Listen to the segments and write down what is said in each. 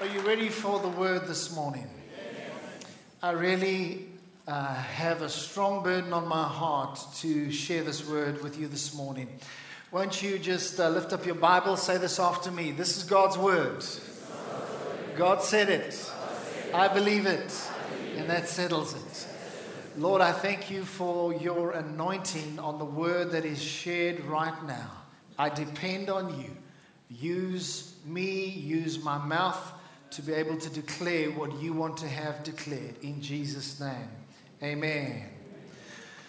Are you ready for the word this morning? I really uh, have a strong burden on my heart to share this word with you this morning. Won't you just uh, lift up your Bible, say this after me? This is God's word. God said it. I believe it. And that settles it. Lord, I thank you for your anointing on the word that is shared right now. I depend on you. Use me, use my mouth to be able to declare what you want to have declared. In Jesus' name. Amen.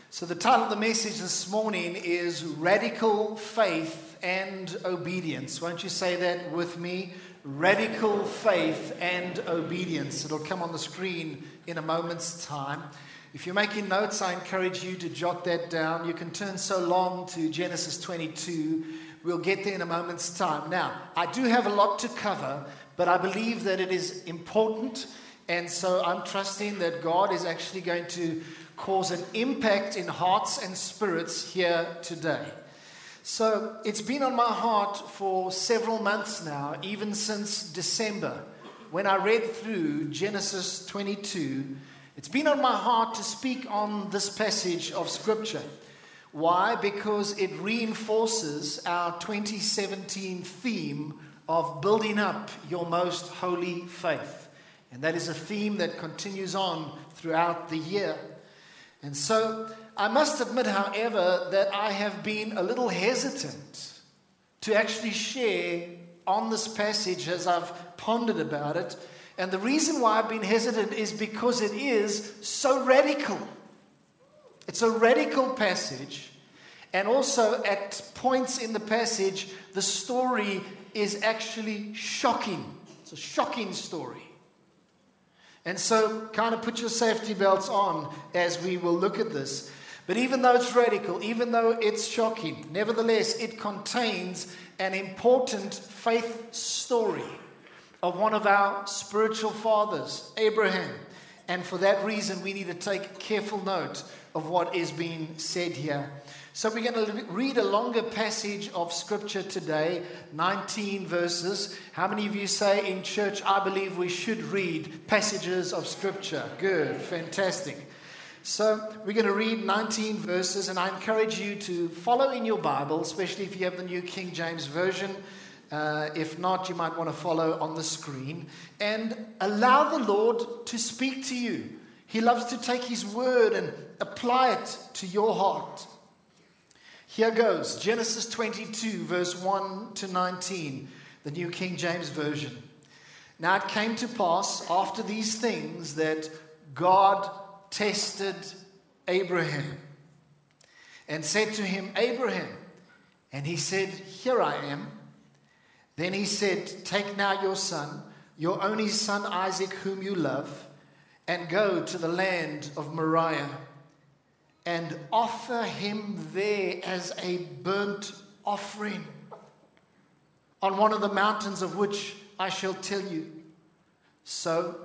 So, the title of the message this morning is Radical Faith and Obedience. Won't you say that with me? Radical Faith and Obedience. It'll come on the screen in a moment's time. If you're making notes, I encourage you to jot that down. You can turn so long to Genesis 22. We'll get there in a moment's time. Now, I do have a lot to cover, but I believe that it is important. And so I'm trusting that God is actually going to cause an impact in hearts and spirits here today. So it's been on my heart for several months now, even since December, when I read through Genesis 22 it's been on my heart to speak on this passage of Scripture. Why? Because it reinforces our 2017 theme of building up your most holy faith. And that is a theme that continues on throughout the year. And so I must admit, however, that I have been a little hesitant to actually share on this passage as I've pondered about it and the reason why I've been hesitant is because it is so radical. It's a radical passage. And also, at points in the passage, the story is actually shocking. It's a shocking story. And so, kind of put your safety belts on as we will look at this. But even though it's radical, even though it's shocking, nevertheless, it contains an important faith story of one of our spiritual fathers, Abraham. And for that reason, we need to take careful note of what is being said here. So, we're going to read a longer passage of scripture today, 19 verses. How many of you say in church, I believe we should read passages of scripture? Good, fantastic. So, we're going to read 19 verses, and I encourage you to follow in your Bible, especially if you have the New King James Version. Uh, if not, you might want to follow on the screen. And allow the Lord to speak to you. He loves to take His word and apply it to your heart. Here goes Genesis 22, verse 1 to 19, the New King James Version. Now it came to pass after these things that God tested Abraham and said to him, Abraham. And he said, Here I am. Then he said, Take now your son, your only son Isaac, whom you love, and go to the land of Moriah and offer him there as a burnt offering on one of the mountains of which I shall tell you. So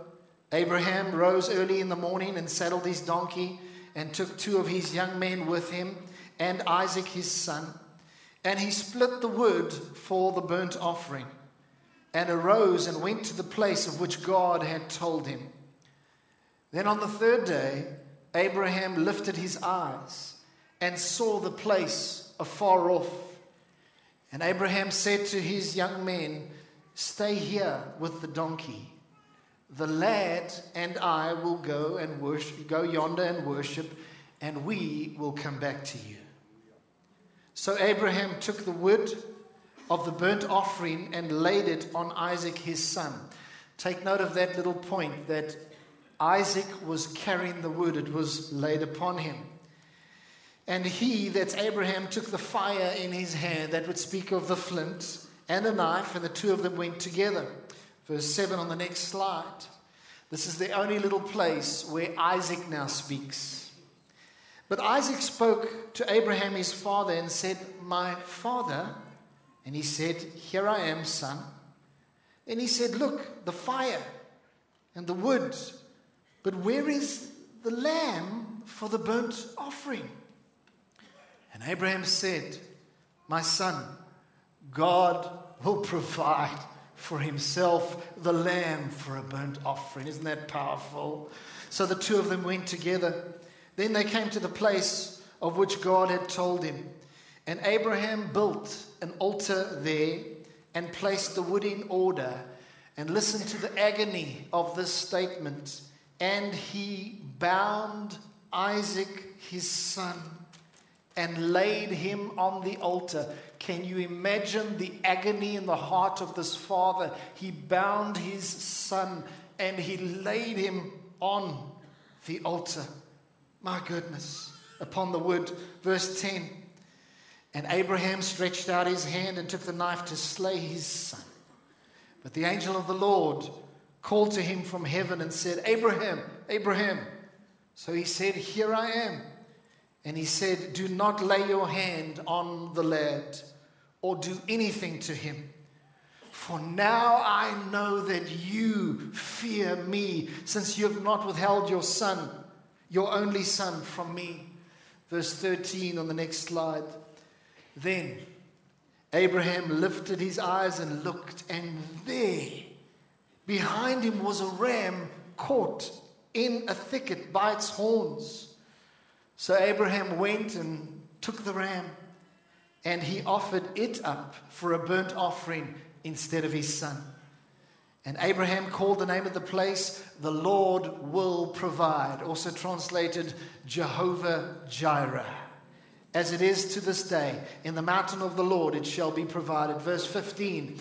Abraham rose early in the morning and saddled his donkey and took two of his young men with him and Isaac his son. And he split the wood for the burnt offering, and arose and went to the place of which God had told him. Then on the third day, Abraham lifted his eyes and saw the place afar off. And Abraham said to his young men, Stay here with the donkey. The lad and I will go and worship, go yonder and worship, and we will come back to you. So Abraham took the wood of the burnt offering and laid it on Isaac his son. Take note of that little point that Isaac was carrying the wood, it was laid upon him. And he, that's Abraham, took the fire in his hand, that would speak of the flint and a knife, and the two of them went together. Verse 7 on the next slide. This is the only little place where Isaac now speaks. But Isaac spoke to Abraham his father and said, My father. And he said, Here I am, son. And he said, Look, the fire and the wood, but where is the lamb for the burnt offering? And Abraham said, My son, God will provide for himself the lamb for a burnt offering. Isn't that powerful? So the two of them went together. Then they came to the place of which God had told him. And Abraham built an altar there and placed the wood in order. And listen to the agony of this statement. And he bound Isaac, his son, and laid him on the altar. Can you imagine the agony in the heart of this father? He bound his son and he laid him on the altar. My goodness, upon the wood. Verse 10 And Abraham stretched out his hand and took the knife to slay his son. But the angel of the Lord called to him from heaven and said, Abraham, Abraham. So he said, Here I am. And he said, Do not lay your hand on the lad or do anything to him. For now I know that you fear me, since you have not withheld your son, your only son, from me. Verse 13 on the next slide. Then Abraham lifted his eyes and looked, and there, behind him, was a ram caught in a thicket by its horns. So Abraham went and took the ram, and he offered it up for a burnt offering instead of his son. And Abraham called the name of the place, The Lord Will Provide, also translated Jehovah Jireh. As it is to this day, in the mountain of the Lord it shall be provided. Verse 15.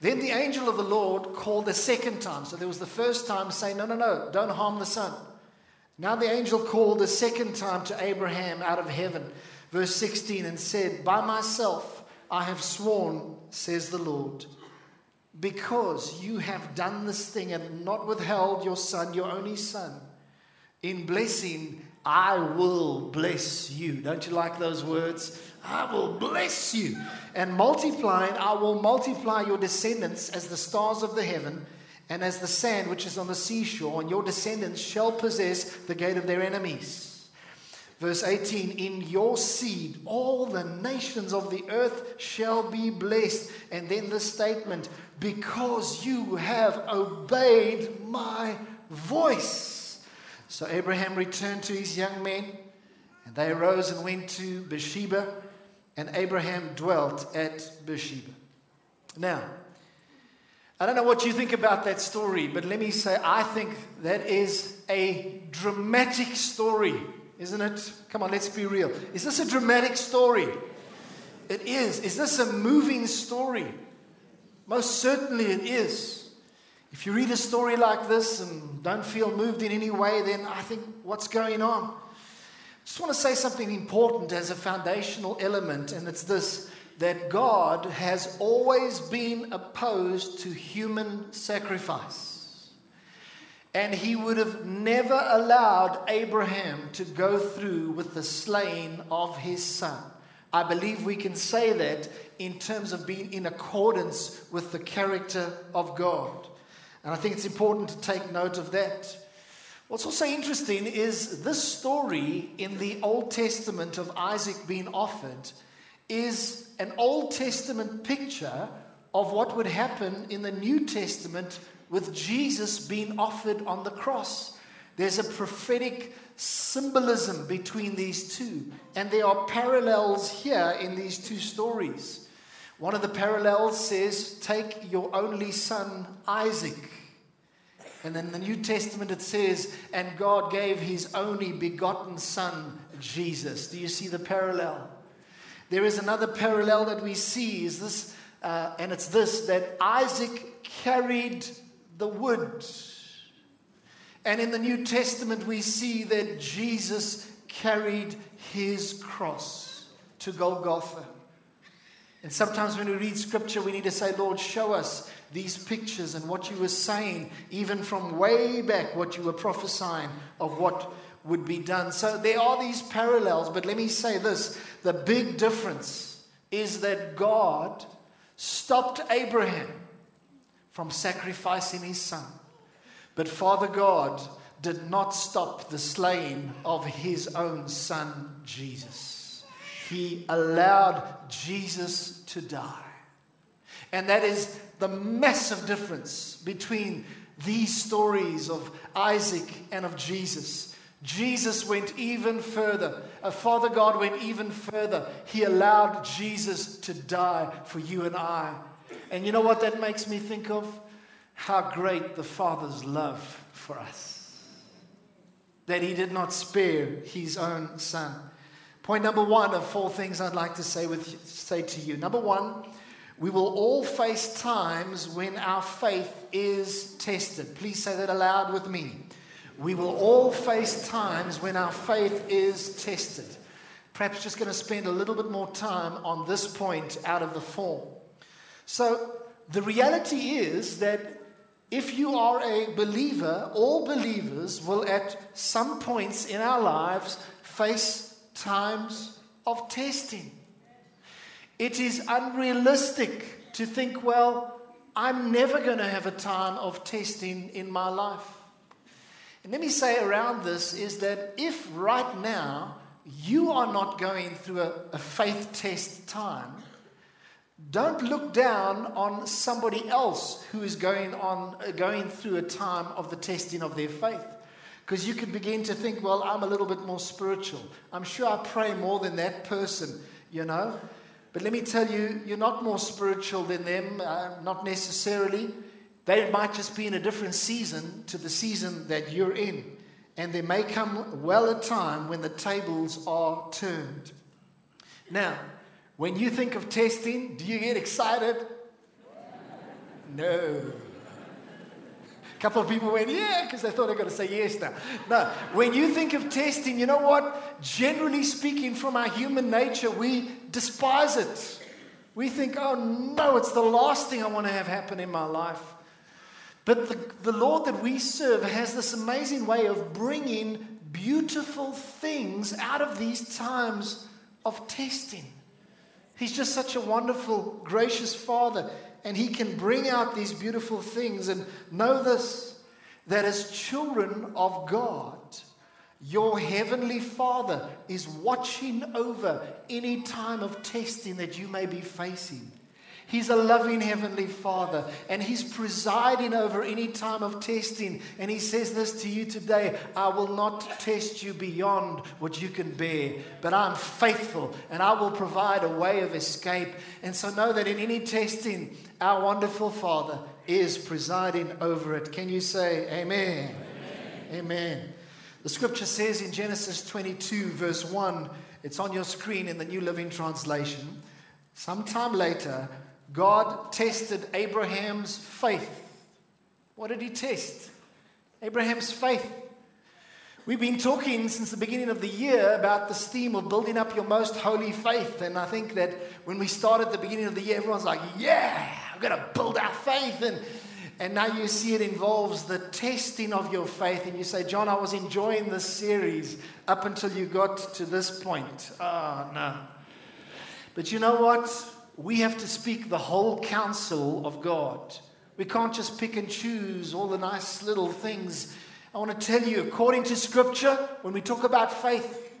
Then the angel of the Lord called a second time. So there was the first time saying, No, no, no, don't harm the son. Now the angel called a second time to Abraham out of heaven, verse 16, and said, By myself I have sworn, says the Lord, because you have done this thing and not withheld your son, your only son. In blessing, I will bless you. Don't you like those words? I will bless you. And multiplying, I will multiply your descendants as the stars of the heaven and as the sand which is on the seashore, and your descendants shall possess the gate of their enemies. Verse 18 In your seed all the nations of the earth shall be blessed. And then the statement, because you have obeyed my voice. So Abraham returned to his young men, and they arose and went to Beersheba, and Abraham dwelt at Beersheba. Now, I don't know what you think about that story, but let me say, I think that is a dramatic story, isn't it? Come on, let's be real. Is this a dramatic story? It is. Is this a moving story? Most certainly it is. If you read a story like this and don't feel moved in any way, then I think what's going on? Just want to say something important as a foundational element, and it's this that God has always been opposed to human sacrifice. And he would have never allowed Abraham to go through with the slaying of his son. I believe we can say that in terms of being in accordance with the character of God. And I think it's important to take note of that. What's also interesting is this story in the Old Testament of Isaac being offered is an Old Testament picture of what would happen in the New Testament with Jesus being offered on the cross. There's a prophetic symbolism between these two, and there are parallels here in these two stories. One of the parallels says, Take your only son, Isaac. And then the New Testament it says, And God gave his only begotten son, Jesus. Do you see the parallel? There is another parallel that we see, is this, uh, and it's this that Isaac carried the wood. And in the New Testament, we see that Jesus carried his cross to Golgotha. And sometimes when we read scripture, we need to say, Lord, show us these pictures and what you were saying, even from way back, what you were prophesying of what would be done. So there are these parallels, but let me say this the big difference is that God stopped Abraham from sacrificing his son. But Father God did not stop the slaying of his own son, Jesus. He allowed Jesus to die. And that is the massive difference between these stories of Isaac and of Jesus. Jesus went even further. A Father God went even further. He allowed Jesus to die for you and I. And you know what that makes me think of? How great the Father's love for us. That He did not spare His own Son. Point number one of four things I'd like to say, with, say to you. Number one, we will all face times when our faith is tested. Please say that aloud with me. We will all face times when our faith is tested. Perhaps just going to spend a little bit more time on this point out of the four. So, the reality is that if you are a believer, all believers will at some points in our lives face times of testing. It is unrealistic to think, well, I'm never going to have a time of testing in my life. And let me say around this is that if right now you are not going through a, a faith test time, don't look down on somebody else who is going on uh, going through a time of the testing of their faith. Because you could begin to think, well, I'm a little bit more spiritual. I'm sure I pray more than that person, you know. But let me tell you, you're not more spiritual than them, uh, not necessarily. They might just be in a different season to the season that you're in. And there may come well a time when the tables are turned. Now, when you think of testing, do you get excited? No. Couple of people went, yeah, because they thought they were going to say yes now. No, when you think of testing, you know what? Generally speaking, from our human nature, we despise it. We think, oh no, it's the last thing I want to have happen in my life. But the, the Lord that we serve has this amazing way of bringing beautiful things out of these times of testing. He's just such a wonderful, gracious Father and He can bring out these beautiful things. And know this that as children of God, your heavenly Father is watching over any time of testing that you may be facing. He's a loving Heavenly Father, and He's presiding over any time of testing. And He says this to you today I will not test you beyond what you can bear, but I'm faithful, and I will provide a way of escape. And so know that in any testing, our wonderful Father is presiding over it. Can you say amen? Amen. amen. The scripture says in Genesis 22, verse 1, it's on your screen in the New Living Translation. Sometime later, God tested Abraham's faith. What did he test? Abraham's faith. We've been talking since the beginning of the year about this theme of building up your most holy faith. And I think that when we started at the beginning of the year, everyone's like, yeah, I've got to build our faith. And, and now you see it involves the testing of your faith. And you say, John, I was enjoying this series up until you got to this point. Ah, oh, no. But you know what? We have to speak the whole counsel of God. We can't just pick and choose all the nice little things. I want to tell you, according to Scripture, when we talk about faith,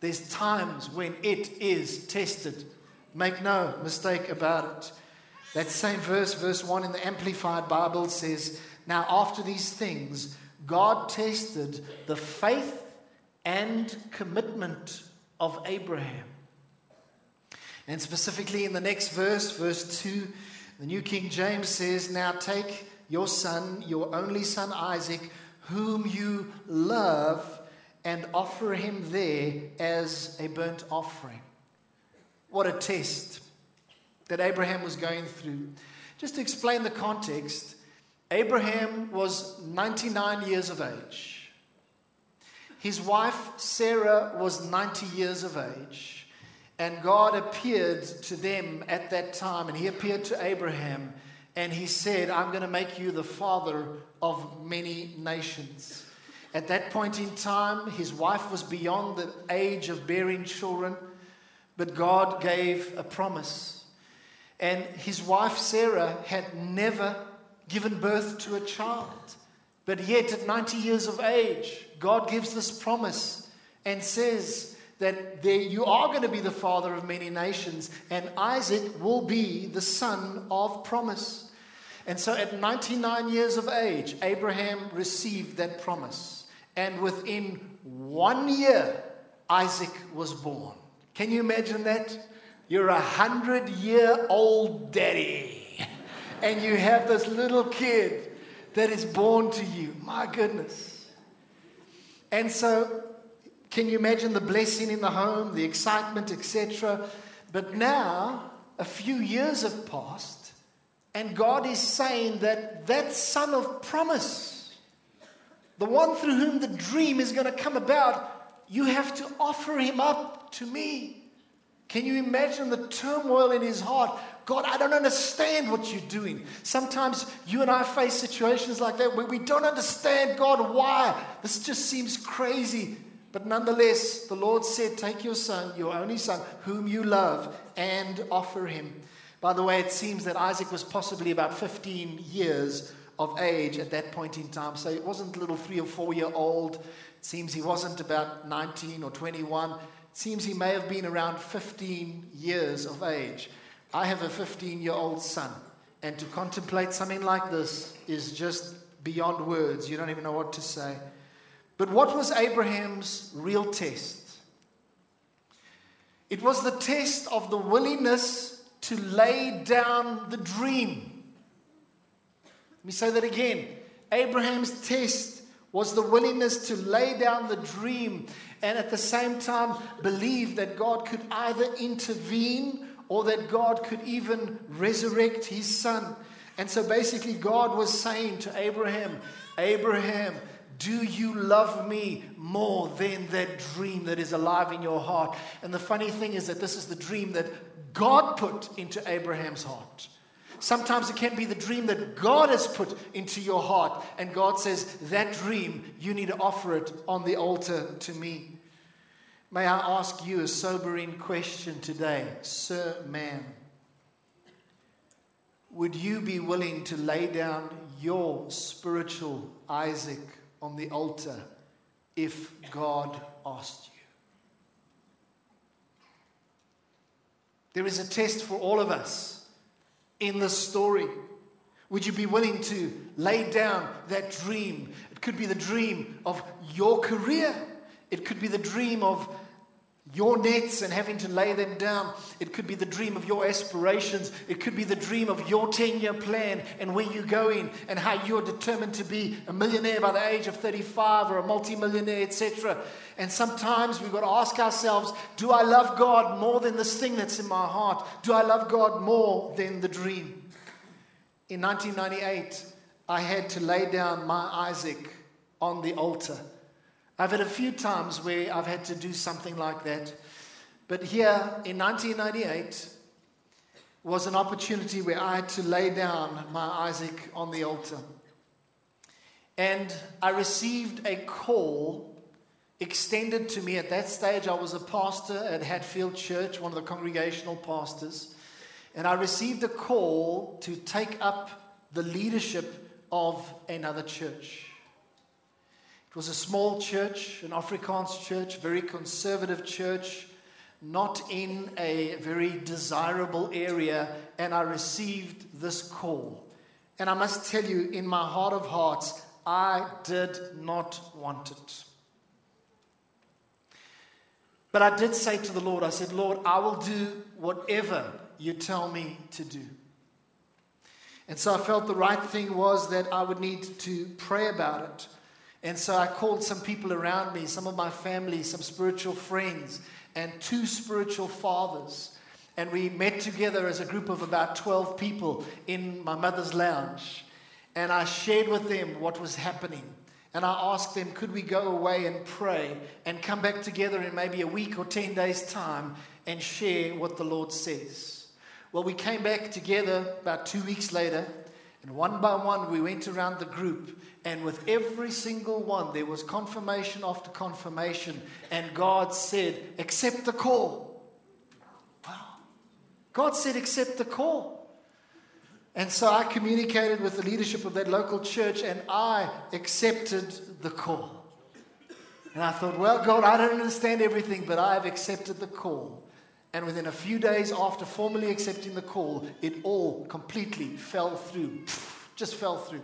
there's times when it is tested. Make no mistake about it. That same verse, verse 1 in the Amplified Bible says, Now after these things, God tested the faith and commitment of Abraham. And specifically in the next verse, verse 2, the New King James says, Now take your son, your only son Isaac, whom you love, and offer him there as a burnt offering. What a test that Abraham was going through. Just to explain the context, Abraham was 99 years of age. His wife, Sarah, was 90 years of age. And God appeared to them at that time, and He appeared to Abraham, and He said, I'm going to make you the father of many nations. At that point in time, his wife was beyond the age of bearing children, but God gave a promise. And his wife, Sarah, had never given birth to a child. But yet, at 90 years of age, God gives this promise and says, that there, you are going to be the father of many nations, and Isaac will be the son of promise. And so at 99 years of age, Abraham received that promise. And within one year, Isaac was born. Can you imagine that? You're a hundred year old daddy, and you have this little kid that is born to you. My goodness. And so, can you imagine the blessing in the home, the excitement, etc.? But now, a few years have passed, and God is saying that that son of promise, the one through whom the dream is going to come about, you have to offer him up to me. Can you imagine the turmoil in his heart? God, I don't understand what you're doing. Sometimes you and I face situations like that where we don't understand, God, why. This just seems crazy. But nonetheless, the Lord said, Take your son, your only son, whom you love, and offer him. By the way, it seems that Isaac was possibly about 15 years of age at that point in time. So it wasn't a little three or four year old. It seems he wasn't about 19 or 21 seems he may have been around 15 years of age. I have a 15 year old son, and to contemplate something like this is just beyond words. You don't even know what to say. But what was Abraham's real test? It was the test of the willingness to lay down the dream. Let me say that again. Abraham's test was the willingness to lay down the dream and at the same time believe that God could either intervene or that God could even resurrect his son. And so basically, God was saying to Abraham, Abraham, do you love me more than that dream that is alive in your heart? And the funny thing is that this is the dream that God put into Abraham's heart. Sometimes it can be the dream that God has put into your heart. And God says, That dream, you need to offer it on the altar to me. May I ask you a sobering question today, sir, ma'am? Would you be willing to lay down your spiritual Isaac on the altar if God asked you? There is a test for all of us in this story? Would you be willing to lay down that dream? It could be the dream of your career, it could be the dream of your nets and having to lay them down. It could be the dream of your aspirations. It could be the dream of your 10 year plan and where you're going and how you're determined to be a millionaire by the age of 35 or a multimillionaire, etc. And sometimes we've got to ask ourselves do I love God more than this thing that's in my heart? Do I love God more than the dream? In 1998, I had to lay down my Isaac on the altar. I've had a few times where I've had to do something like that. But here in 1998 was an opportunity where I had to lay down my Isaac on the altar. And I received a call extended to me. At that stage, I was a pastor at Hatfield Church, one of the congregational pastors. And I received a call to take up the leadership of another church. It was a small church, an Afrikaans church, very conservative church, not in a very desirable area, and I received this call. And I must tell you, in my heart of hearts, I did not want it. But I did say to the Lord, I said, Lord, I will do whatever you tell me to do. And so I felt the right thing was that I would need to pray about it. And so I called some people around me, some of my family, some spiritual friends, and two spiritual fathers. And we met together as a group of about 12 people in my mother's lounge. And I shared with them what was happening. And I asked them, could we go away and pray and come back together in maybe a week or 10 days' time and share what the Lord says? Well, we came back together about two weeks later, and one by one we went around the group and with every single one, there was confirmation after confirmation. And God said, Accept the call. Wow. God said, Accept the call. And so I communicated with the leadership of that local church and I accepted the call. And I thought, well, God, I don't understand everything, but I have accepted the call. And within a few days after formally accepting the call, it all completely fell through. Just fell through.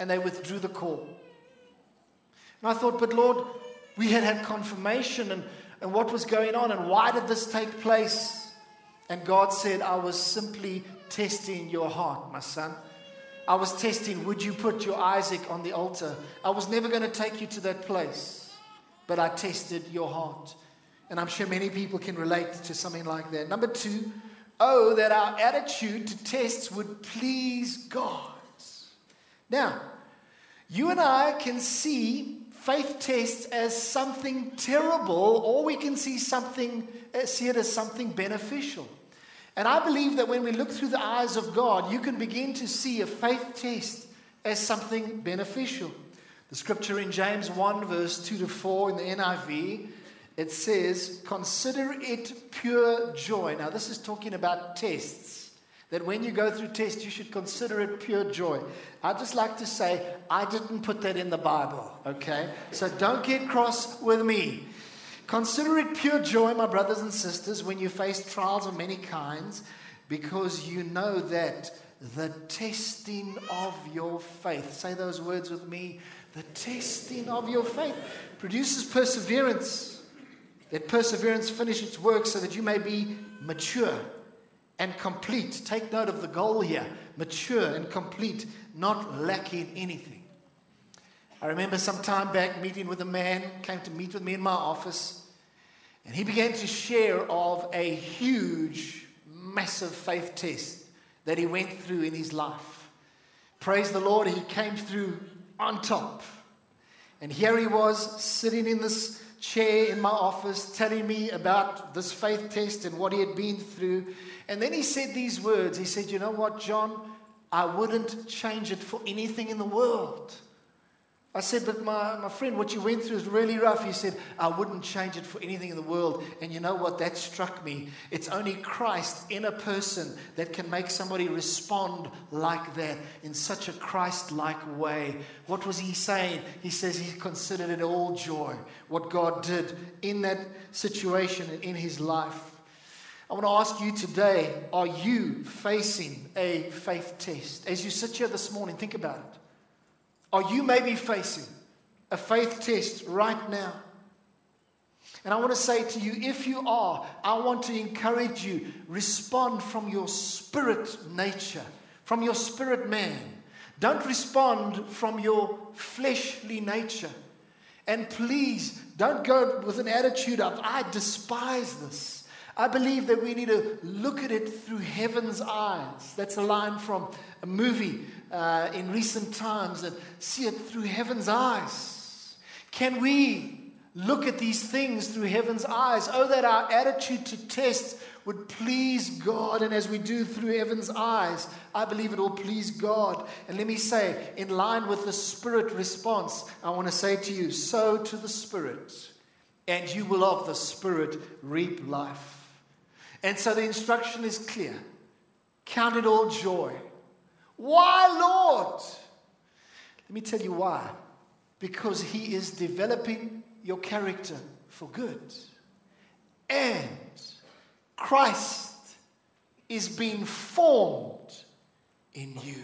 And they withdrew the call. And I thought, but Lord, we had had confirmation and, and what was going on and why did this take place? And God said, I was simply testing your heart, my son. I was testing, would you put your Isaac on the altar? I was never going to take you to that place, but I tested your heart. And I'm sure many people can relate to something like that. Number two, oh, that our attitude to tests would please God. Now, you and I can see faith tests as something terrible, or we can see something, uh, see it as something beneficial. And I believe that when we look through the eyes of God, you can begin to see a faith test as something beneficial. The scripture in James 1, verse 2 to 4 in the NIV, it says, Consider it pure joy. Now, this is talking about tests. That when you go through tests, you should consider it pure joy. I'd just like to say, I didn't put that in the Bible, okay? So don't get cross with me. Consider it pure joy, my brothers and sisters, when you face trials of many kinds, because you know that the testing of your faith, say those words with me, the testing of your faith produces perseverance. Let perseverance finish its work so that you may be mature and complete. Take note of the goal here mature and complete, not lacking anything. I remember some time back meeting with a man, came to meet with me in my office, and he began to share of a huge, massive faith test that he went through in his life. Praise the Lord, he came through on top. And here he was sitting in this chair in my office telling me about this faith test and what he had been through. And then he said these words He said, You know what, John? I wouldn't change it for anything in the world. I said, but my, my friend, what you went through is really rough. He said, I wouldn't change it for anything in the world. And you know what? That struck me. It's only Christ in a person that can make somebody respond like that in such a Christ like way. What was he saying? He says he considered it all joy, what God did in that situation and in his life. I want to ask you today are you facing a faith test? As you sit here this morning, think about it. Are you may be facing a faith test right now? And I want to say to you, if you are, I want to encourage you, respond from your spirit nature, from your spirit man. Don't respond from your fleshly nature. And please don't go with an attitude of, I despise this. I believe that we need to look at it through heaven's eyes. That's a line from a movie uh, in recent times and see it through heaven's eyes? Can we look at these things through heaven's eyes? Oh, that our attitude to test would please God. And as we do through heaven's eyes, I believe it will please God. And let me say, in line with the Spirit response, I want to say to you sow to the Spirit, and you will of the Spirit reap life. And so the instruction is clear count it all joy why, Lord? Let me tell you why. Because He is developing your character for good. And Christ is being formed in you.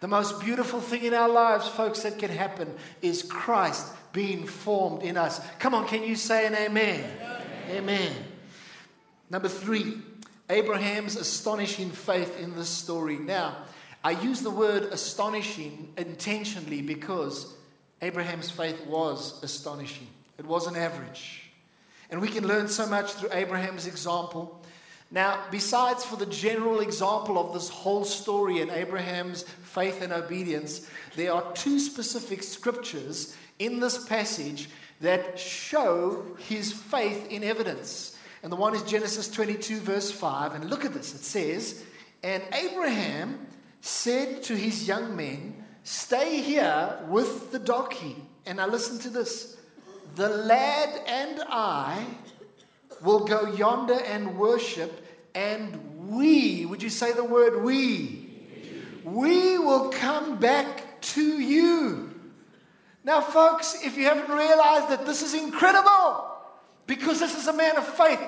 The most beautiful thing in our lives, folks, that can happen is Christ being formed in us. Come on, can you say an amen? Amen. amen. Number three, Abraham's astonishing faith in this story. Now, I use the word astonishing intentionally because Abraham's faith was astonishing. It wasn't average. And we can learn so much through Abraham's example. Now, besides for the general example of this whole story and Abraham's faith and obedience, there are two specific scriptures in this passage that show his faith in evidence. And the one is Genesis 22, verse 5. And look at this. It says, And Abraham said to his young men, Stay here with the donkey. And now listen to this. The lad and I will go yonder and worship, and we, would you say the word we? We will come back to you. Now, folks, if you haven't realized that this is incredible, because this is a man of faith.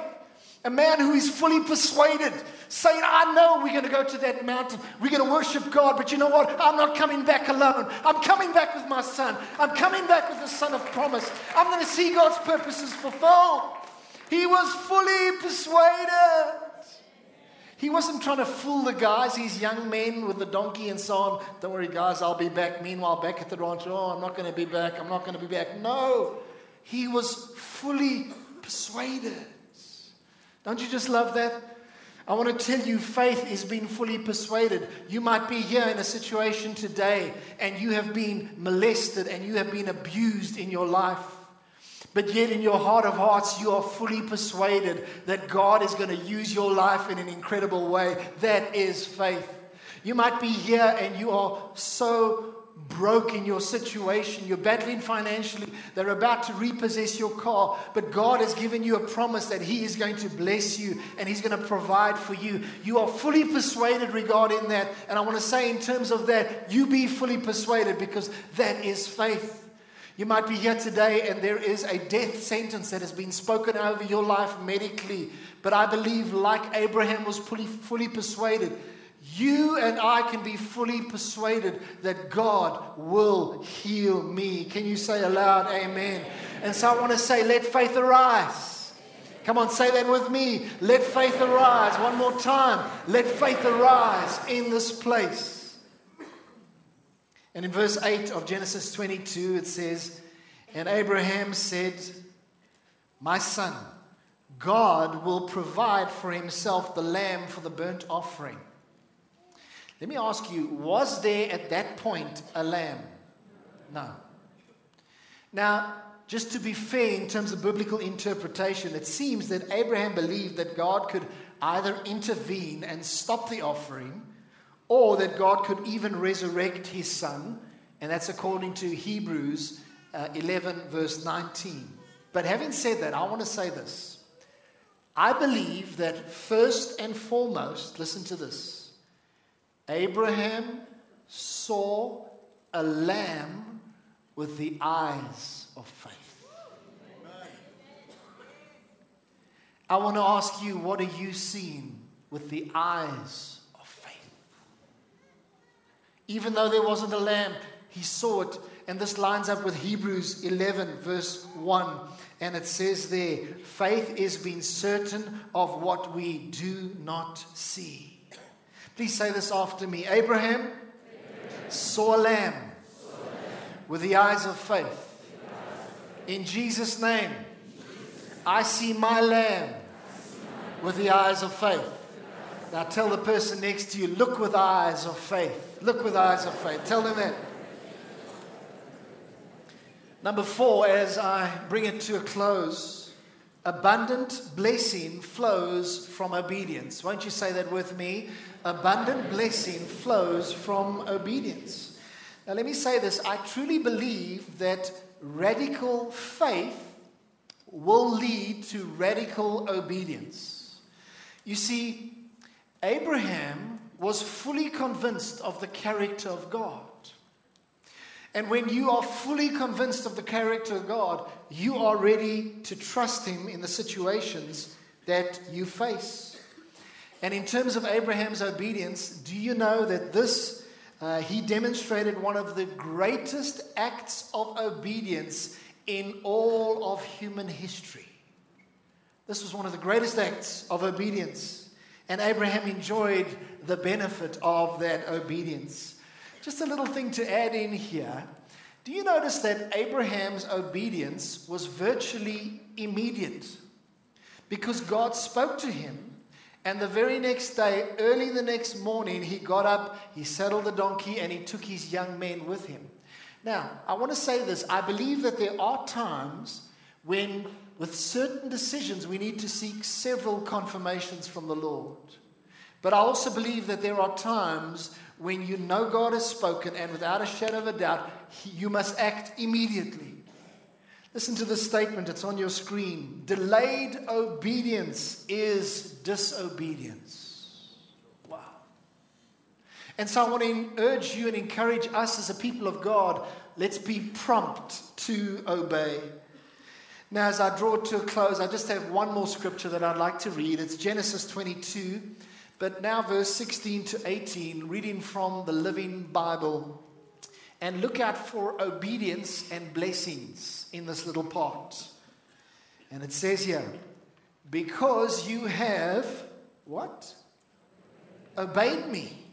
A man who is fully persuaded, saying, I know we're going to go to that mountain. We're going to worship God, but you know what? I'm not coming back alone. I'm coming back with my son. I'm coming back with the son of promise. I'm going to see God's purposes fulfilled. He was fully persuaded. He wasn't trying to fool the guys, these young men with the donkey and so on. Don't worry, guys, I'll be back. Meanwhile, back at the ranch, oh, I'm not going to be back. I'm not going to be back. No, he was fully persuaded. Don't you just love that? I want to tell you, faith is being fully persuaded. You might be here in a situation today and you have been molested and you have been abused in your life. But yet, in your heart of hearts, you are fully persuaded that God is going to use your life in an incredible way. That is faith. You might be here and you are so broke in your situation, you're battling financially, they're about to repossess your car, but God has given you a promise that He is going to bless you and He's going to provide for you. You are fully persuaded regarding that. And I want to say, in terms of that, you be fully persuaded because that is faith. You might be here today and there is a death sentence that has been spoken over your life medically. But I believe, like Abraham was fully, fully persuaded, you and I can be fully persuaded that God will heal me. Can you say aloud, Amen? And so I want to say, let faith arise. Come on, say that with me. Let faith arise. One more time. Let faith arise in this place. And in verse 8 of Genesis 22, it says, And Abraham said, My son, God will provide for himself the lamb for the burnt offering. Let me ask you, was there at that point a lamb? No. Now, just to be fair in terms of biblical interpretation, it seems that Abraham believed that God could either intervene and stop the offering or that God could even resurrect his son, and that's according to Hebrews uh, 11, verse 19. But having said that, I want to say this. I believe that first and foremost, listen to this Abraham saw a lamb with the eyes of faith. I want to ask you, what are you seeing with the eyes of faith? even though there wasn't a lamb, he saw it. And this lines up with Hebrews 11, verse 1. And it says there, faith is being certain of what we do not see. Please say this after me. Abraham, Abraham. Saw, a lamb, saw a lamb with the eyes of faith. In Jesus' name, I see my lamb with the eyes of faith. Now tell the person next to you, look with eyes of faith. Look with eyes of faith. Tell them that. Number four, as I bring it to a close, abundant blessing flows from obedience. Won't you say that with me? Abundant blessing flows from obedience. Now, let me say this I truly believe that radical faith will lead to radical obedience. You see, Abraham was fully convinced of the character of God. And when you are fully convinced of the character of God, you are ready to trust Him in the situations that you face. And in terms of Abraham's obedience, do you know that this, uh, he demonstrated one of the greatest acts of obedience in all of human history? This was one of the greatest acts of obedience. And Abraham enjoyed the benefit of that obedience. Just a little thing to add in here. Do you notice that Abraham's obedience was virtually immediate? Because God spoke to him, and the very next day, early the next morning, he got up, he saddled the donkey, and he took his young men with him. Now, I want to say this I believe that there are times when, with certain decisions, we need to seek several confirmations from the Lord. But I also believe that there are times when you know God has spoken, and without a shadow of a doubt, you must act immediately. Listen to this statement, it's on your screen. Delayed obedience is disobedience. Wow. And so I want to urge you and encourage us as a people of God let's be prompt to obey. Now, as I draw to a close, I just have one more scripture that I'd like to read. It's Genesis 22, but now verse 16 to 18, reading from the Living Bible. And look out for obedience and blessings in this little part. And it says here, because you have what? Obeyed me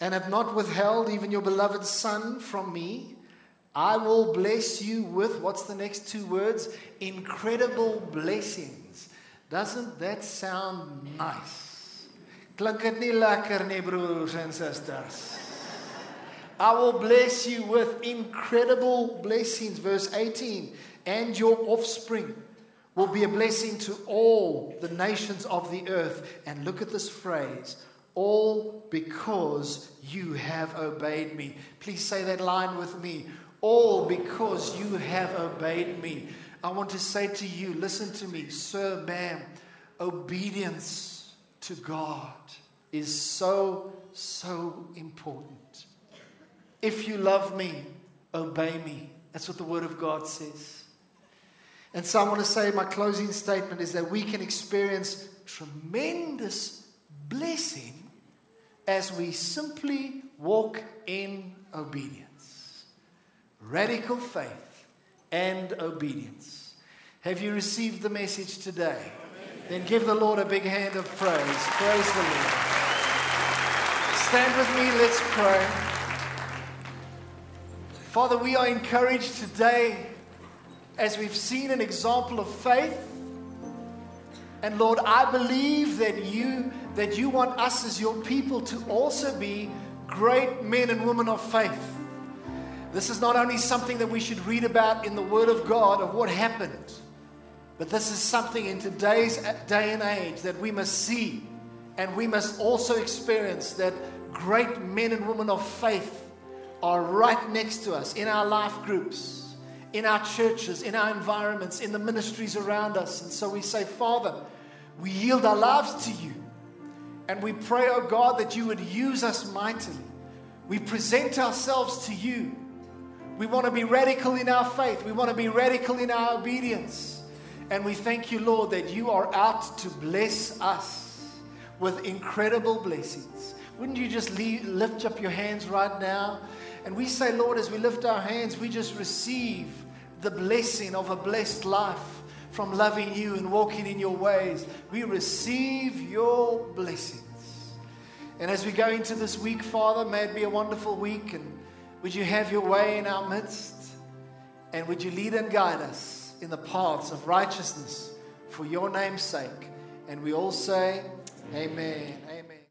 and have not withheld even your beloved Son from me, I will bless you with what's the next two words? Incredible blessings. Doesn't that sound nice? Lekker nie eh, broers en susters? I will bless you with incredible blessings verse 18 and your offspring will be a blessing to all the nations of the earth and look at this phrase all because you have obeyed me. Please say that line with me. All because you have obeyed me. I want to say to you, listen to me, sir, ma'am, obedience to God is so, so important. If you love me, obey me. That's what the Word of God says. And so I want to say my closing statement is that we can experience tremendous blessing as we simply walk in obedience. Radical faith and obedience. Have you received the message today? Then give the Lord a big hand of praise. Praise the Lord. Stand with me, let's pray. Father, we are encouraged today as we've seen an example of faith. And Lord, I believe that you that you want us as your people to also be great men and women of faith. This is not only something that we should read about in the Word of God of what happened, but this is something in today's day and age that we must see and we must also experience that great men and women of faith are right next to us in our life groups, in our churches, in our environments, in the ministries around us. And so we say, Father, we yield our lives to you. And we pray, oh God, that you would use us mightily. We present ourselves to you. We want to be radical in our faith. We want to be radical in our obedience. And we thank you, Lord, that you are out to bless us with incredible blessings. Wouldn't you just lift up your hands right now? And we say, Lord, as we lift our hands, we just receive the blessing of a blessed life from loving you and walking in your ways. We receive your blessings. And as we go into this week, Father, may it be a wonderful week. And would you have your way in our midst? And would you lead and guide us in the paths of righteousness for your name's sake? And we all say, Amen. Amen.